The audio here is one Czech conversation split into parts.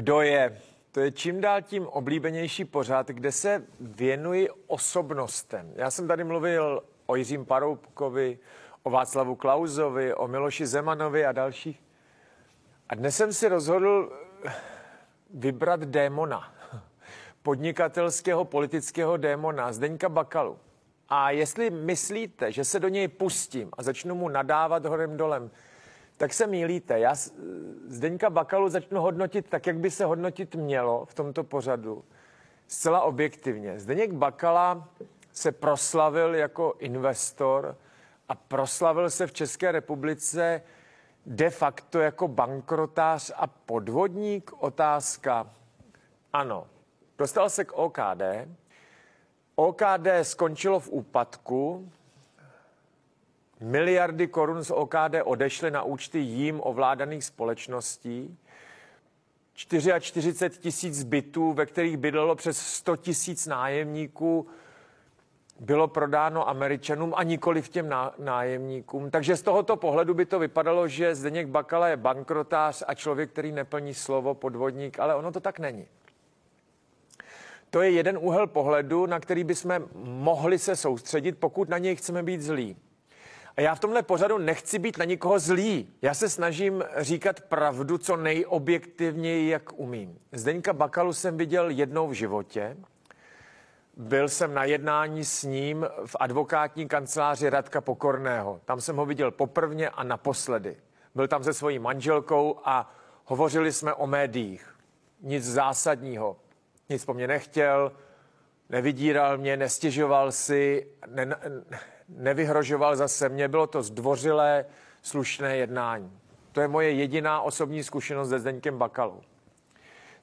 Kdo je? To je čím dál tím oblíbenější pořád, kde se věnuji osobnostem. Já jsem tady mluvil o Jiřím Paroubkovi, o Václavu Klauzovi, o Miloši Zemanovi a dalších. A dnes jsem si rozhodl vybrat démona, podnikatelského politického démona, Zdeňka Bakalu. A jestli myslíte, že se do něj pustím a začnu mu nadávat horem dolem, tak se mýlíte. Já Zdeňka Bakalu začnu hodnotit tak, jak by se hodnotit mělo v tomto pořadu. Zcela objektivně. Zdeněk Bakala se proslavil jako investor a proslavil se v České republice de facto jako bankrotář a podvodník? Otázka. Ano. Dostal se k OKD. OKD skončilo v úpadku, Miliardy korun z OKD odešly na účty jím ovládaných společností. 44 tisíc bytů, ve kterých bydlelo přes 100 tisíc nájemníků, bylo prodáno Američanům a nikoli v těm nájemníkům. Takže z tohoto pohledu by to vypadalo, že Zdeněk Bakala je bankrotář a člověk, který neplní slovo, podvodník, ale ono to tak není. To je jeden úhel pohledu, na který bychom mohli se soustředit, pokud na něj chceme být zlí. A já v tomhle pořadu nechci být na nikoho zlý. Já se snažím říkat pravdu co nejobjektivněji, jak umím. Zdeňka Bakalu jsem viděl jednou v životě. Byl jsem na jednání s ním v advokátní kanceláři Radka Pokorného. Tam jsem ho viděl poprvně a naposledy. Byl tam se svojí manželkou a hovořili jsme o médiích. Nic zásadního. Nic po mně nechtěl, nevydíral mě, nestěžoval si, ne, nevyhrožoval zase mě, bylo to zdvořilé, slušné jednání. To je moje jediná osobní zkušenost se Zdeňkem Bakalou.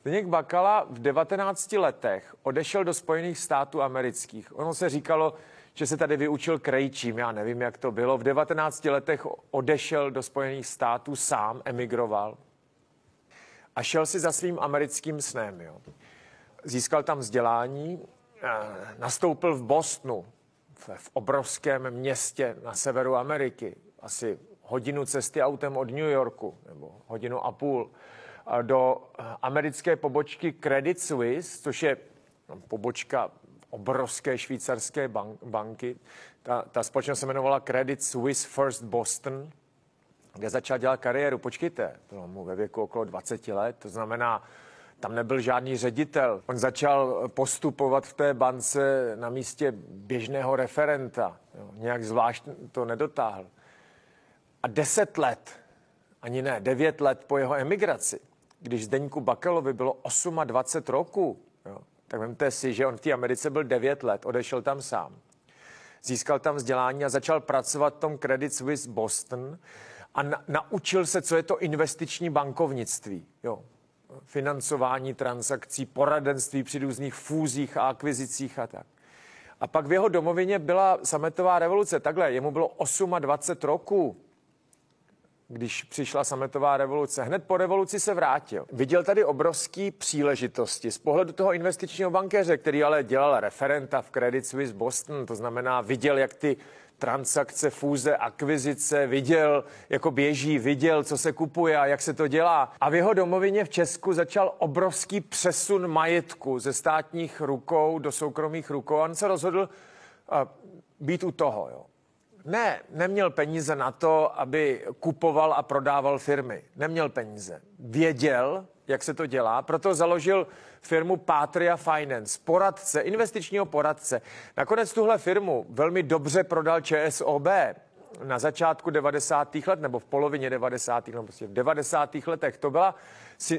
Zdeněk Bakala v 19 letech odešel do Spojených států amerických. Ono se říkalo, že se tady vyučil krejčím, já nevím, jak to bylo. V 19 letech odešel do Spojených států sám, emigroval a šel si za svým americkým snem. Jo. Získal tam vzdělání, eh, nastoupil v Bostonu, v obrovském městě na severu Ameriky, asi hodinu cesty autem od New Yorku, nebo hodinu a půl, do americké pobočky Credit Suisse, což je no, pobočka obrovské švýcarské banky. Ta, ta společnost se jmenovala Credit Suisse First Boston, kde začal dělat kariéru. Počkejte, bylo mu ve věku okolo 20 let, to znamená, tam nebyl žádný ředitel. On začal postupovat v té bance na místě běžného referenta. Jo, nějak zvlášť to nedotáhl. A deset let, ani ne, devět let po jeho emigraci, když Zdeňku Bakalovi bylo 28 roků, jo, tak vemte si, že on v té Americe byl 9 let, odešel tam sám. Získal tam vzdělání a začal pracovat v tom Credit Suisse Boston a na, naučil se, co je to investiční bankovnictví. Jo financování transakcí, poradenství při různých fúzích a akvizicích a tak. A pak v jeho domovině byla sametová revoluce. Takhle, jemu bylo 28 roků, když přišla sametová revoluce. Hned po revoluci se vrátil. Viděl tady obrovské příležitosti z pohledu toho investičního bankéře, který ale dělal referenta v Credit Suisse Boston, to znamená viděl, jak ty transakce, fúze, akvizice, viděl, jako běží, viděl, co se kupuje a jak se to dělá. A v jeho domovině v Česku začal obrovský přesun majetku ze státních rukou do soukromých rukou. On se rozhodl uh, být u toho. Jo. Ne, neměl peníze na to, aby kupoval a prodával firmy. Neměl peníze. Věděl, jak se to dělá, proto založil firmu Patria Finance, poradce, investičního poradce. Nakonec tuhle firmu velmi dobře prodal ČSOB na začátku 90. let nebo v polovině 90. let, prostě v 90. letech. To byla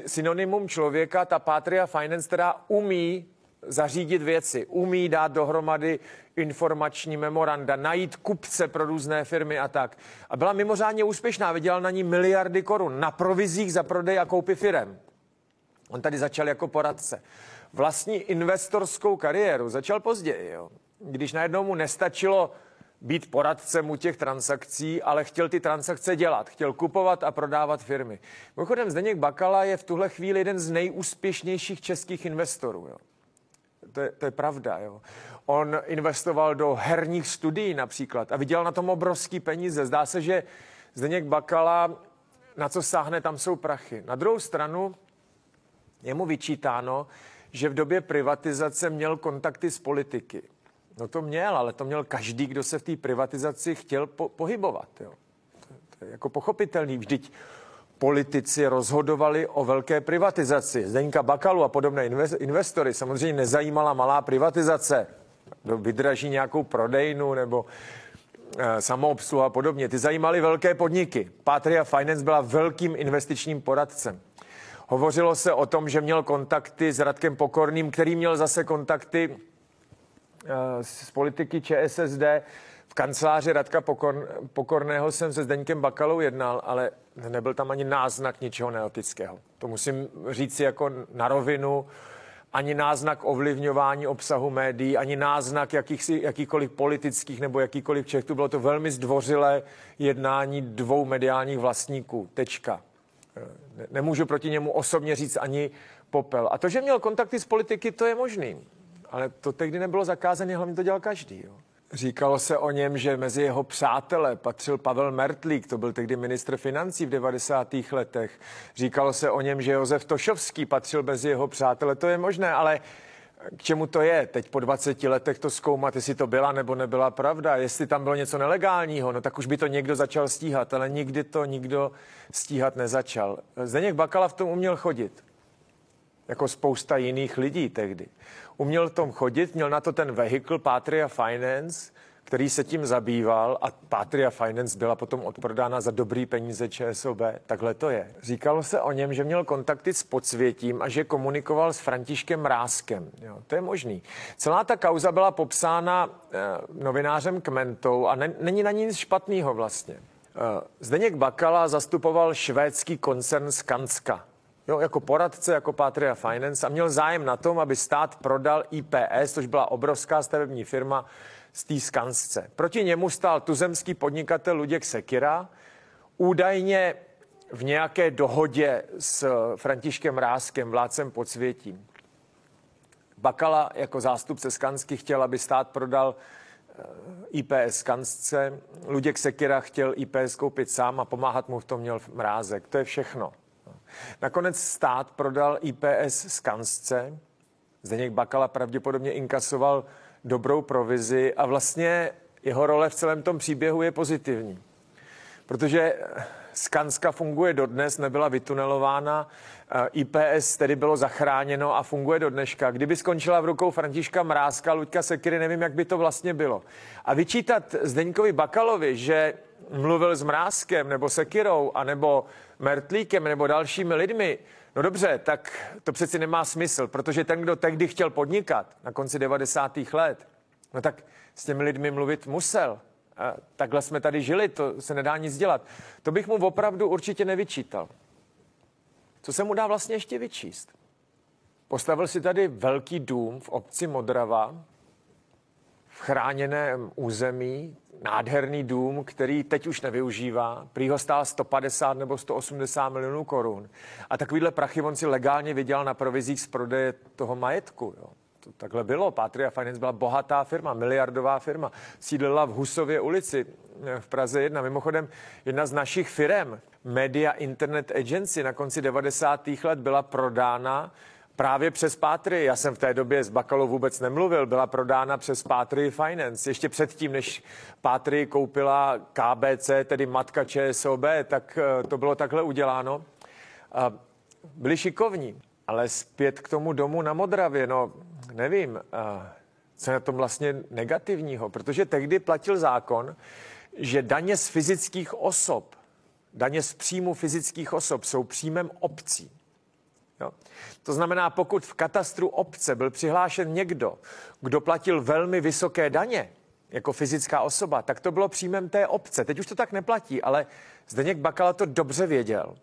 synonymum člověka, ta Patria Finance, která umí zařídit věci, umí dát dohromady informační memoranda, najít kupce pro různé firmy a tak. A byla mimořádně úspěšná, vydělal na ní miliardy korun na provizích za prodej a koupy firem. On tady začal jako poradce. Vlastní investorskou kariéru začal později, jo. když najednou mu nestačilo být poradcem u těch transakcí, ale chtěl ty transakce dělat, chtěl kupovat a prodávat firmy. Mimochodem Zdeněk Bakala je v tuhle chvíli jeden z nejúspěšnějších českých investorů. Jo. To, je, to je pravda. Jo. On investoval do herních studií například a vydělal na tom obrovský peníze. Zdá se, že Zdeněk Bakala, na co sáhne, tam jsou prachy. Na druhou stranu, je mu vyčítáno, že v době privatizace měl kontakty s politiky. No to měl, ale to měl každý, kdo se v té privatizaci chtěl po- pohybovat. Jo. To, to je jako pochopitelný. Vždyť politici rozhodovali o velké privatizaci. Zdeňka Bakalu a podobné investory samozřejmě nezajímala malá privatizace. Vydraží nějakou prodejnu nebo e, samoobsluha a podobně. Ty zajímaly velké podniky. Patria Finance byla velkým investičním poradcem. Hovořilo se o tom, že měl kontakty s Radkem Pokorným, který měl zase kontakty z politiky ČSSD. V kanceláři Radka Pokorn, Pokorného jsem se Zdeňkem Bakalou jednal, ale nebyl tam ani náznak ničeho neotického. To musím říct jako na rovinu. Ani náznak ovlivňování obsahu médií, ani náznak jakýchsi, jakýkoliv politických nebo jakýkoliv čechtů. Bylo to velmi zdvořilé jednání dvou mediálních vlastníků. Tečka. Nemůžu proti němu osobně říct ani popel. A to, že měl kontakty s politiky, to je možný. Ale to tehdy nebylo zakázané, hlavně to dělal každý. Jo. Říkalo se o něm, že mezi jeho přátele patřil Pavel Mertlík, to byl tehdy ministr financí v 90. letech. Říkalo se o něm, že Josef Tošovský patřil mezi jeho přátele. To je možné, ale k čemu to je? Teď po 20 letech to zkoumat, jestli to byla nebo nebyla pravda, jestli tam bylo něco nelegálního, no tak už by to někdo začal stíhat, ale nikdy to nikdo stíhat nezačal. Zdeněk Bakala v tom uměl chodit jako spousta jiných lidí tehdy. Uměl v tom chodit, měl na to ten vehikl Patria Finance, který se tím zabýval a Patria Finance byla potom odprodána za dobrý peníze ČSOB. Takhle to je. Říkalo se o něm, že měl kontakty s podsvětím a že komunikoval s Františkem Ráskem. Jo, to je možný. Celá ta kauza byla popsána eh, novinářem Kmentou a ne, není na ní nic špatného vlastně. Eh, Zdeněk Bakala zastupoval švédský koncern Skanska jo, jako poradce, jako Patria Finance a měl zájem na tom, aby stát prodal IPS, což byla obrovská stavební firma z té Skansce. Proti němu stál tuzemský podnikatel Luděk Sekira, údajně v nějaké dohodě s Františkem Ráskem, vládcem podsvětím. Bakala jako zástupce Skansky chtěl, aby stát prodal eh, IPS Skansce. Luděk Sekira chtěl IPS koupit sám a pomáhat mu v tom měl mrázek. To je všechno. Nakonec stát prodal IPS Skansce. Zdeněk Bakala pravděpodobně inkasoval dobrou provizi a vlastně jeho role v celém tom příběhu je pozitivní. Protože Skanska funguje dodnes, nebyla vytunelována, IPS tedy bylo zachráněno a funguje do dneška. Kdyby skončila v rukou Františka Mrázka, Luďka Sekiry, nevím, jak by to vlastně bylo. A vyčítat Zdeňkovi Bakalovi, že mluvil s Mrázkem nebo Sekirou, anebo Mertlíkem nebo dalšími lidmi, no dobře, tak to přeci nemá smysl, protože ten, kdo tehdy chtěl podnikat na konci 90. let, no tak s těmi lidmi mluvit musel. A takhle jsme tady žili, to se nedá nic dělat. To bych mu opravdu určitě nevyčítal. Co se mu dá vlastně ještě vyčíst? Postavil si tady velký dům v obci Modrava, v chráněném území, nádherný dům, který teď už nevyužívá. Prý ho stál 150 nebo 180 milionů korun. A takovýhle prachy on si legálně vydělal na provizích z prodeje toho majetku. Jo. To takhle bylo. Patria Finance byla bohatá firma, miliardová firma. Sídlila v Husově ulici v Praze 1. Mimochodem, jedna z našich firm, Media Internet Agency, na konci 90. let byla prodána právě přes Pátry. Já jsem v té době s Bakalou vůbec nemluvil, byla prodána přes Pátry Finance. Ještě předtím, než Pátry koupila KBC, tedy matka ČSOB, tak eh, to bylo takhle uděláno. Byli šikovní, ale zpět k tomu domu na Modravě, no nevím, eh, co je na tom vlastně negativního, protože tehdy platil zákon, že daně z fyzických osob, daně z příjmu fyzických osob jsou příjmem obcí. Jo? To znamená, pokud v katastru obce byl přihlášen někdo, kdo platil velmi vysoké daně, jako fyzická osoba, tak to bylo příjmem té obce. Teď už to tak neplatí, ale Zdeněk Bakala to dobře věděl.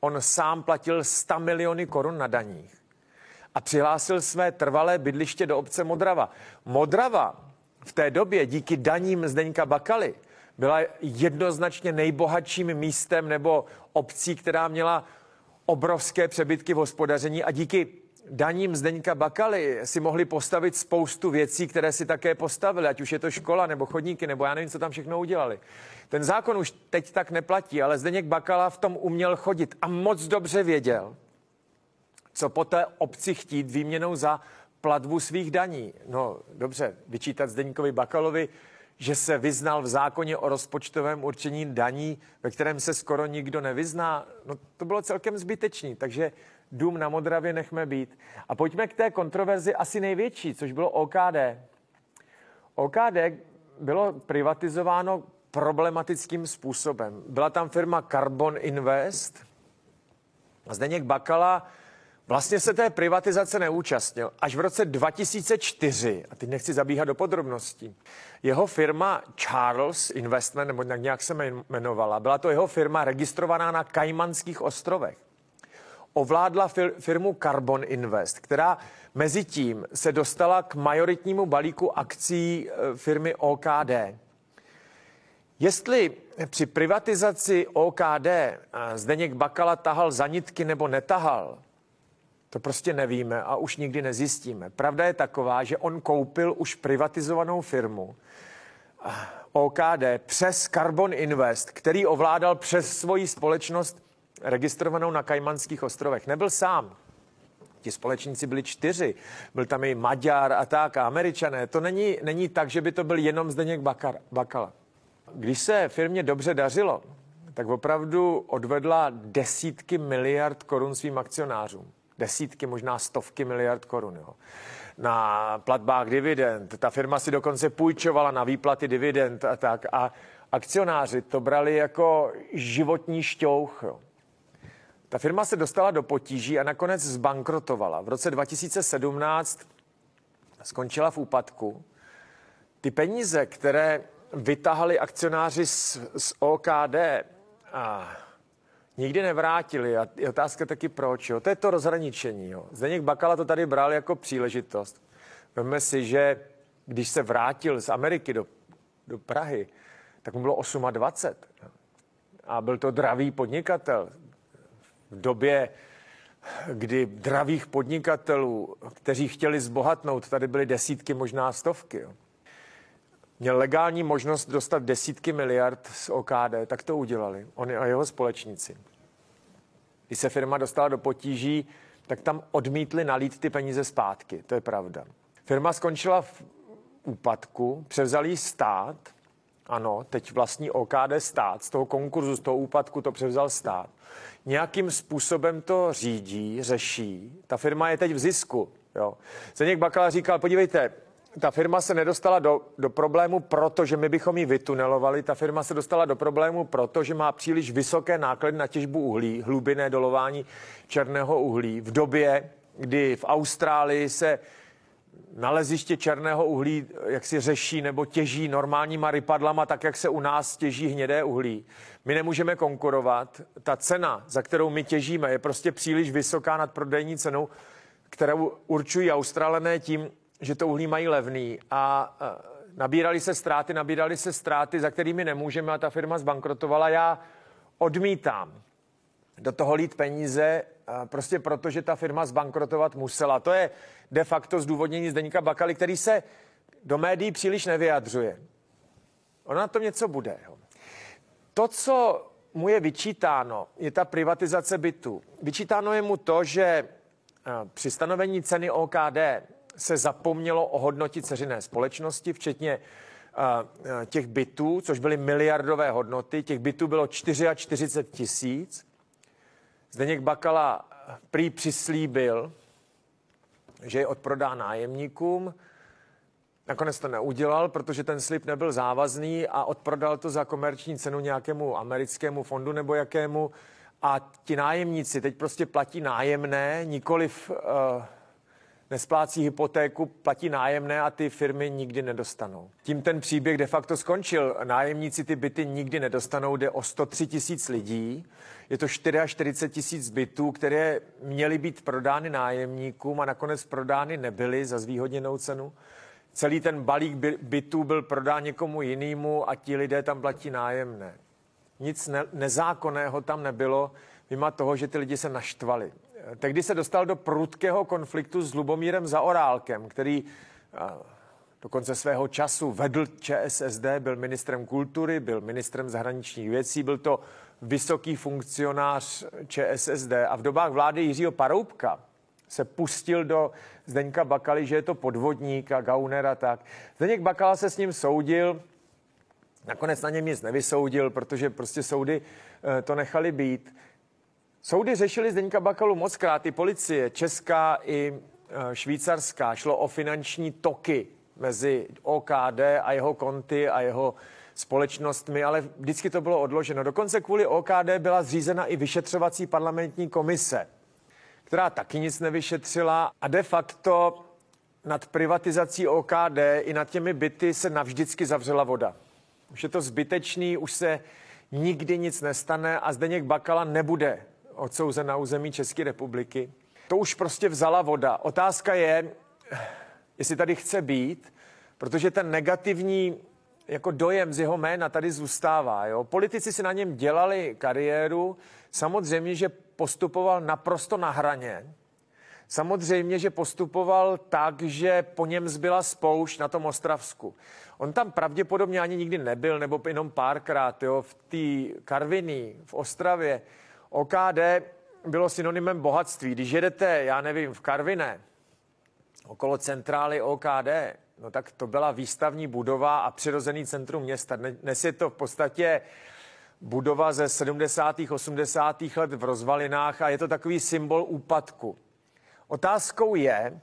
On sám platil 100 miliony korun na daních a přihlásil své trvalé bydliště do obce Modrava. Modrava v té době díky daním Zdeňka Bakaly byla jednoznačně nejbohatším místem nebo obcí, která měla obrovské přebytky v hospodaření a díky daním Zdeňka Bakaly si mohli postavit spoustu věcí, které si také postavili, ať už je to škola nebo chodníky, nebo já nevím, co tam všechno udělali. Ten zákon už teď tak neplatí, ale Zdeněk Bakala v tom uměl chodit a moc dobře věděl, Co po té obci chtít výměnou za platbu svých daní? No dobře, vyčítat Zdeníkovi Bakalovi, že se vyznal v zákoně o rozpočtovém určení daní, ve kterém se skoro nikdo nevyzná, no to bylo celkem zbytečný, takže dům na Modravě nechme být. A pojďme k té kontroverzi asi největší, což bylo OKD. OKD bylo privatizováno problematickým způsobem. Byla tam firma Carbon Invest a Zdeněk Bakala vlastně se té privatizace neúčastnil. Až v roce 2004, a teď nechci zabíhat do podrobností, jeho firma Charles Investment, nebo nějak se jmenovala, byla to jeho firma registrovaná na Kajmanských ostrovech. Ovládla firmu Carbon Invest, která mezi tím se dostala k majoritnímu balíku akcí e, firmy OKD. Jestli při privatizaci OKD Zdeněk Bakala tahal zanitky nebo netahal, to prostě nevíme a už nikdy nezjistíme. Pravda je taková, že on koupil už privatizovanou firmu OKD přes Carbon Invest, který ovládal přes svoji společnost registrovanou na Kajmanských ostrovech. Nebyl sám. Ti společníci byli čtyři. Byl tam i Maďar a tak, a Američané. To není, není tak, že by to byl jenom Zdeněk Bakar, Bakala. Když se firmě dobře dařilo, tak opravdu odvedla desítky miliard korun svým akcionářům. Desítky, možná stovky miliard korun. Jo. Na platbách dividend. Ta firma si dokonce půjčovala na výplaty dividend a tak. A akcionáři to brali jako životní šťouch. Jo. Ta firma se dostala do potíží a nakonec zbankrotovala. V roce 2017 skončila v úpadku. Ty peníze, které vytahali akcionáři z, z OKD a nikdy nevrátili. A je otázka taky proč. Jo. To je to rozhraničení. Jo. Zdeněk Bakala to tady bral jako příležitost. Vemme si, že když se vrátil z Ameriky do, do Prahy, tak mu bylo 28. A byl to dravý podnikatel. V době, kdy dravých podnikatelů, kteří chtěli zbohatnout, tady byly desítky, možná stovky. Jo měl legální možnost dostat desítky miliard z OKD, tak to udělali. On a jeho společníci. Když se firma dostala do potíží, tak tam odmítli nalít ty peníze zpátky. To je pravda. Firma skončila v úpadku, převzal jí stát, ano, teď vlastní OKD stát, z toho konkurzu, z toho úpadku to převzal stát. Nějakým způsobem to řídí, řeší. Ta firma je teď v zisku. Jo. Zeněk Bakala říkal, podívejte, ta firma se nedostala do, do problému, protože my bychom ji vytunelovali. Ta firma se dostala do problému, protože má příliš vysoké náklady na těžbu uhlí, hlubinné dolování černého uhlí. V době, kdy v Austrálii se naleziště černého uhlí jak si řeší nebo těží normálníma rypadlama, tak jak se u nás těží hnědé uhlí. My nemůžeme konkurovat. Ta cena, za kterou my těžíme, je prostě příliš vysoká nad prodejní cenou, kterou určují Australané tím, že to uhlí mají levný a nabírali se ztráty, nabírali se ztráty, za kterými nemůžeme a ta firma zbankrotovala. Já odmítám do toho lít peníze, prostě proto, že ta firma zbankrotovat musela. To je de facto zdůvodnění Zdeníka Bakaly, který se do médií příliš nevyjadřuje. Ono na tom něco bude. To, co mu je vyčítáno, je ta privatizace bytu. Vyčítáno je mu to, že při stanovení ceny OKD se zapomnělo ohodnotit ceřiné společnosti, včetně těch bytů, což byly miliardové hodnoty. Těch bytů bylo 44 tisíc. Zdeněk Bakala prý přislíbil, že je odprodá nájemníkům. Nakonec to neudělal, protože ten slib nebyl závazný a odprodal to za komerční cenu nějakému americkému fondu nebo jakému. A ti nájemníci teď prostě platí nájemné, nikoliv uh, nesplácí hypotéku, platí nájemné a ty firmy nikdy nedostanou. Tím ten příběh de facto skončil. Nájemníci ty byty nikdy nedostanou, jde o 103 tisíc lidí. Je to 44 tisíc bytů, které měly být prodány nájemníkům a nakonec prodány nebyly za zvýhodněnou cenu. Celý ten balík bytů byl prodán někomu jinému a ti lidé tam platí nájemné. Nic ne- nezákonného tam nebylo, mimo toho, že ty lidi se naštvali tehdy se dostal do prudkého konfliktu s Lubomírem Zaorálkem, který do konce svého času vedl ČSSD, byl ministrem kultury, byl ministrem zahraničních věcí, byl to vysoký funkcionář ČSSD a v dobách vlády Jiřího Paroubka se pustil do Zdeňka Bakaly, že je to podvodník a gauner a tak. Zdeněk Bakala se s ním soudil, nakonec na něm nic nevysoudil, protože prostě soudy eh, to nechali být. Soudy řešili Zdeňka Bakalu moc krát, i policie, česká i eh, švýcarská. Šlo o finanční toky mezi OKD a jeho konty a jeho společnostmi, ale vždycky to bylo odloženo. Dokonce kvůli OKD byla zřízena i vyšetřovací parlamentní komise, která taky nic nevyšetřila a de facto nad privatizací OKD i nad těmi byty se navždycky zavřela voda. Už je to zbytečný, už se nikdy nic nestane a Zdeněk Bakala nebude odsouzen na území České republiky. To už prostě vzala voda. Otázka je, jestli tady chce být, protože ten negativní jako dojem z jeho jména tady zůstává. Jo? Politici si na něm dělali kariéru, samozřejmě, že postupoval naprosto na hraně. Samozřejmě, že postupoval tak, že po něm zbyla spoušť na tom Ostravsku. On tam pravděpodobně ani nikdy nebyl, nebo jenom párkrát, jo, v té Karviní, v Ostravě. OKD bylo synonymem bohatství. Když jedete, já nevím, v Karviné, okolo centrály OKD, no tak to byla výstavní budova a přirozený centrum města. Dnes je to v podstatě budova ze 70. 80. let v rozvalinách a je to takový symbol úpadku. Otázkou je,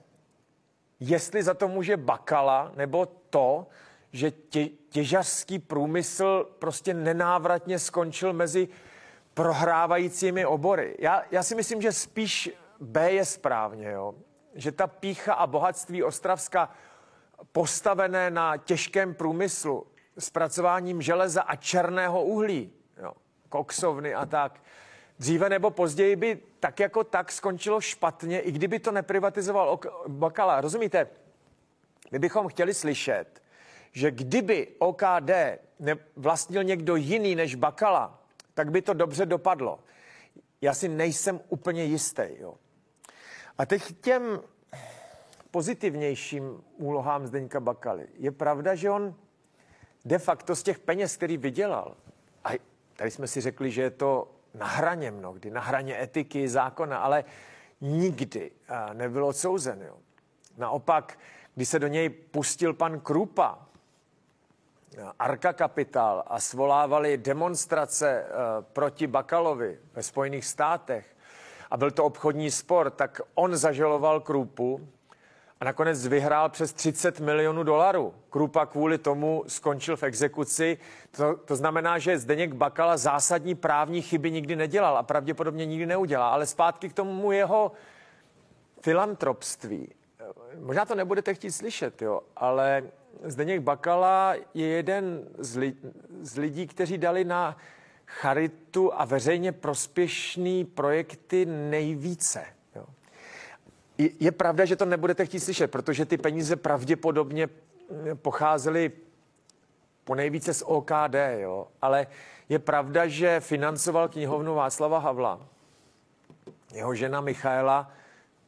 jestli za to může Bakala, nebo to, že tě, těžařský průmysl prostě nenávratně skončil mezi prohrávajícími obory. Já, já si myslím, že spíš B je správně, jo? že ta pícha a bohatství Ostravska postavené na těžkém průmyslu, zpracováním železa a černého uhlí, jo, koksovny a tak, dříve nebo později by tak jako tak skončilo špatně, i kdyby to neprivatizoval Bakala. Rozumíte? My bychom chtěli slyšet, že kdyby OKD vlastnil někdo jiný než Bakala, tak by to dobře dopadlo. Já si nejsem úplně jistý. Jo. A teď těm pozitivnějším úlohám Zdeňka Bakaly. Je pravda, že on de facto z těch peněz, který vydělal, a tady jsme si řekli, že je to na hraně mnohdy, na hraně etiky, zákona, ale nikdy nebyl odsouzen. Jo. Naopak, když se do něj pustil pan Krupa, Arka Kapitál a svolávali demonstrace proti Bakalovi ve Spojených státech a byl to obchodní spor, tak on zažaloval Krupu a nakonec vyhrál přes 30 milionů dolarů. Krupa kvůli tomu skončil v exekuci. To, to znamená, že Zdeněk Bakala zásadní právní chyby nikdy nedělal a pravděpodobně nikdy neudělá. Ale zpátky k tomu jeho filantropství. Možná to nebudete chtít slyšet, jo, ale Zdeněk Bakala je jeden z, li, z lidí, kteří dali na charitu a veřejně prospěšný projekty nejvíce. Je pravda, že to nebudete chtít slyšet, protože ty peníze pravděpodobně mm, pocházely po nejvíce z OKD, jo? ale je pravda, že financoval knihovnu Václava Havla. Jeho žena Michaela,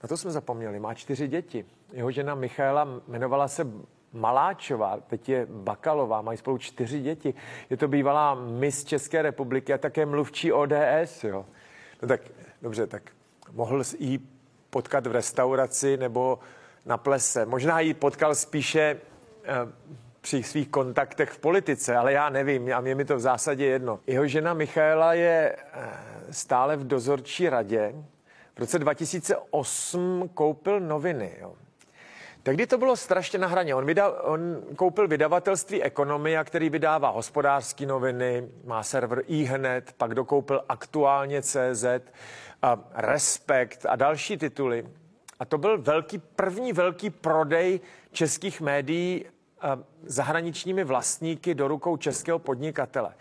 na to jsme zapomněli, má čtyři děti. Jeho žena Michaela jmenovala se Maláčová, teď je Bakalová, mají spolu čtyři děti. Je to bývalá mis České republiky a také mluvčí ODS. Jo? No tak, dobře, tak mohl jí potkat v restauraci nebo na plese. Možná ji potkal spíše eh, při svých kontaktech v politice, ale já nevím a mě mi to v zásadě jedno. Jeho žena Michaela je eh, stále v dozorčí radě. V roce 2008 koupil noviny. Jo. Tehdy to bylo strašně na hraně. On, vyda, on koupil vydavatelství Ekonomia, který vydává hospodářské noviny, má server iHnet, pak dokoupil aktuálně CZ, a Respekt a další tituly. A to byl velký, první velký prodej českých médií zahraničními vlastníky do rukou českého podnikatele.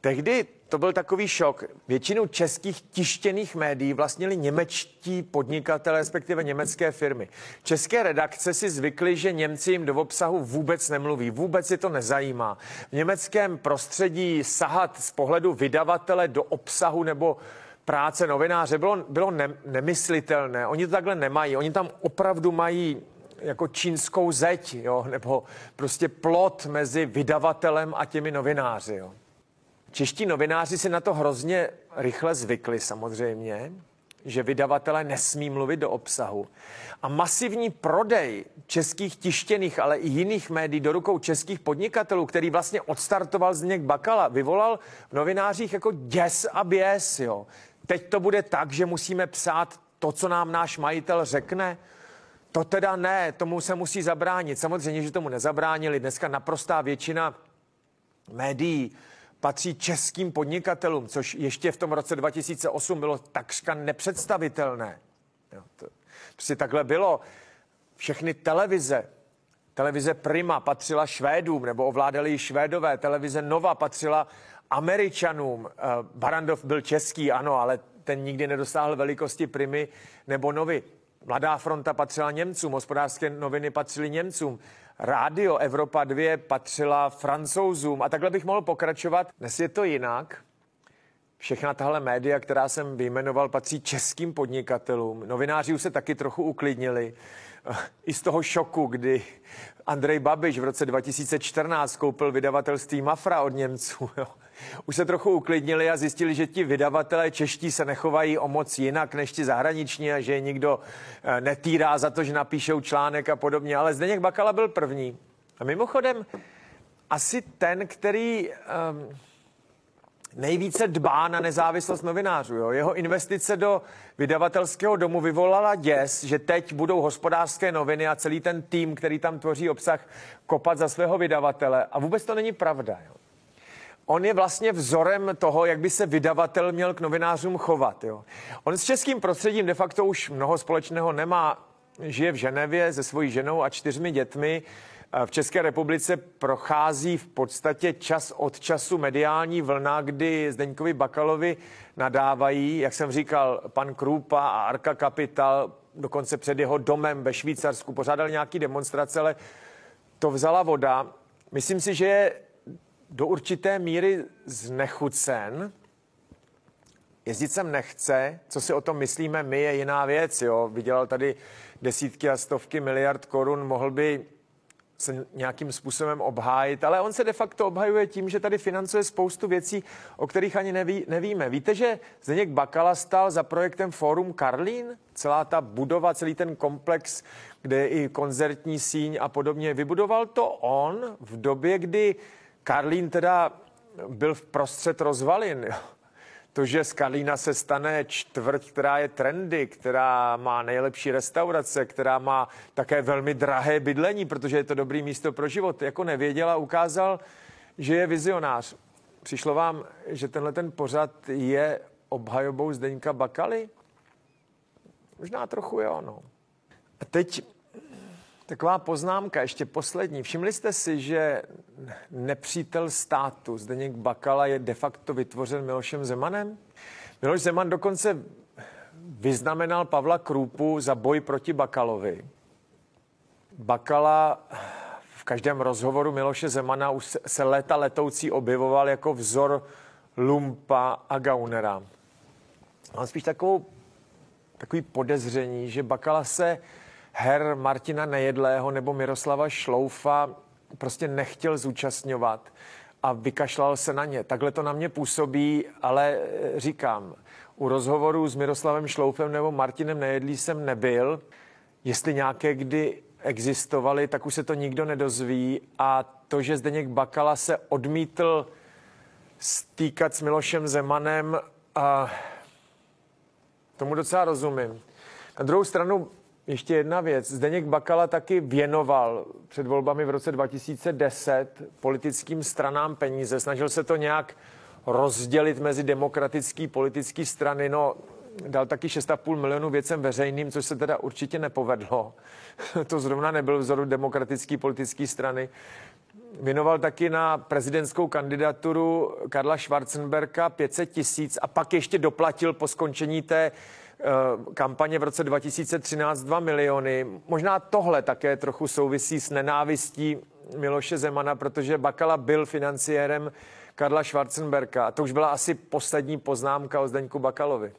Tehdy to byl takový šok. Většinu českých tištěných médií vlastnili němečtí podnikatele, respektive německé firmy. České redakce si zvykly, že Němci jim do obsahu vůbec nemluví, vůbec si to nezajímá. V německém prostředí sahat z pohledu vydavatele do obsahu nebo práce novináře bylo, bylo ne, nemyslitelné. Oni to takhle nemají. Oni tam opravdu mají jako čínskou zeď, jo, nebo prostě plot mezi vydavatelem a těmi novináři. Jo. Čeští novináři si na to hrozně rychle zvykli samozřejmě, že vydavatele nesmí mluvit do obsahu. A masivní prodej českých tištěných, ale i jiných médií do rukou českých podnikatelů, který vlastně odstartoval Zdeněk Bakala, vyvolal v novinářích jako děs a běs. Jo. Teď to bude tak, že musíme psát to, co nám náš majitel řekne. To teda ne, tomu se musí zabránit. Samozřejmě, že tomu nezabránili. Dneska naprostá většina médií patří českým podnikatelům, což ještě v tom roce 2008 bylo takřka nepředstavitelné. Jo, to prostě takhle bylo. Všechny televize, televize Prima patřila Švédům, nebo ovládali ji Švédové, televize Nova patřila Američanům. Eh, Barandov byl český, ano, ale ten nikdy nedosáhl velikosti Primy nebo Novy. Mladá fronta patřila Němcům, hospodářské noviny patřily Němcům. Rádio Evropa 2 patřila francouzům a takhle bych mohl pokračovat. Dnes je to jinak. Všechna tahle média, která jsem vyjmenoval, patří českým podnikatelům. Novináři už se taky trochu uklidnili. I z toho šoku, kdy Andrej Babiš v roce 2014 koupil vydavatelství Mafra od Němců. Jo už se trochu uklidnili a zjistili, že ti vydavatelé čeští se nechovají o moc jinak než ti zahraniční a že je nikdo eh, netýrá za to, že napíšou článek a podobně. Ale Zdeněk Bakala byl první. A mimochodem, asi ten, který um, nejvíce dbá na nezávislost novinářů. Jo? Jeho investice do vydavatelského domu vyvolala děs, že teď budou hospodářské noviny a celý ten tým, který tam tvoří obsah, kopat za svého vydavatele. A vůbec to není pravda. Jo? On je vlastně vzorem toho, jak by se vydavatel měl k novinářům chovat. Jo. On s českým prostředím de facto už mnoho společného nemá. Žije v Ženevě se svojí ženou a čtyřmi dětmi. V České republice prochází v podstatě čas od času mediální vlna, kdy Zdeňkovi Bakalovi nadávají, jak jsem říkal, pan Krupa a Arka Capital, dokonce před jeho domem ve Švýcarsku, pořádali nějaký demonstrace, ale to vzala voda. Myslím si, že je do určité míry znechucen. Jezdit sem nechce, co si o tom myslíme my, je jiná věc. Jo. Vydělal tady desítky a stovky miliard korun, mohl by se nějakým způsobem obhájit, ale on se de facto obhajuje tím, že tady financuje spoustu věcí, o kterých ani neví, nevíme. Víte, že Zdeněk Bakala stál za projektem Forum Karlín? Celá ta budova, celý ten komplex, kde je i koncertní síň a podobně. Vybudoval to on v době, kdy Karlín teda byl v prostřed rozvalin. Jo. To, že z Karlína se stane čtvrť, která je trendy, která má nejlepší restaurace, která má také velmi drahé bydlení, protože je to dobrý místo pro život, jako nevěděla, ukázal, že je vizionář. Přišlo vám, že tenhle ten pořad je obhajobou Zdeňka Bakaly? Možná trochu jo, no. A teď Taková poznámka, ještě poslední. Všimli jste si, že nepřítel státu Zdeněk Bakala je de facto vytvořen Milošem Zemanem? Miloš Zeman dokonce vyznamenal Pavla Krůpu za boj proti Bakalovi. Bakala v každém rozhovoru Miloše Zemana už se léta letoucí objevoval jako vzor lumpa a gaunera. Mám spíš takovou, takový podezření, že Bakala se her Martina Nejedlého nebo Miroslava Šloufa prostě nechtěl zúčastňovat a vykašlal se na ně. Takhle to na mě působí, ale eh, říkám, u rozhovoru s Miroslavem Šloufem nebo Martinem Nejedlí jsem nebyl. Jestli nějaké kdy existovaly, tak už se to nikdo nedozví. A to, že Zdeněk Bakala se odmítl stýkat s Milošem Zemanem, a tomu docela rozumím. Na druhou stranu ještě jedna věc. Zdeněk Bakala taky věnoval před volbami v roce 2010 politickým stranám peníze. Snažil se to nějak rozdělit mezi demokratický politické strany. No, dal taky 6,5 milionů věcem veřejným, což se teda určitě nepovedlo. to zrovna nebyl vzoru demokratické politické strany. Věnoval taky na prezidentskou kandidaturu Karla Schwarzenberka 500 tisíc a pak ještě doplatil po skončení té kampaně v roce 2013 2 miliony. Možná tohle také trochu souvisí s nenávistí Miloše Zemana, protože Bakala byl financiérem Karla Schwarzenberka. A to už byla asi poslední poznámka o Zdeňku Bakalovi.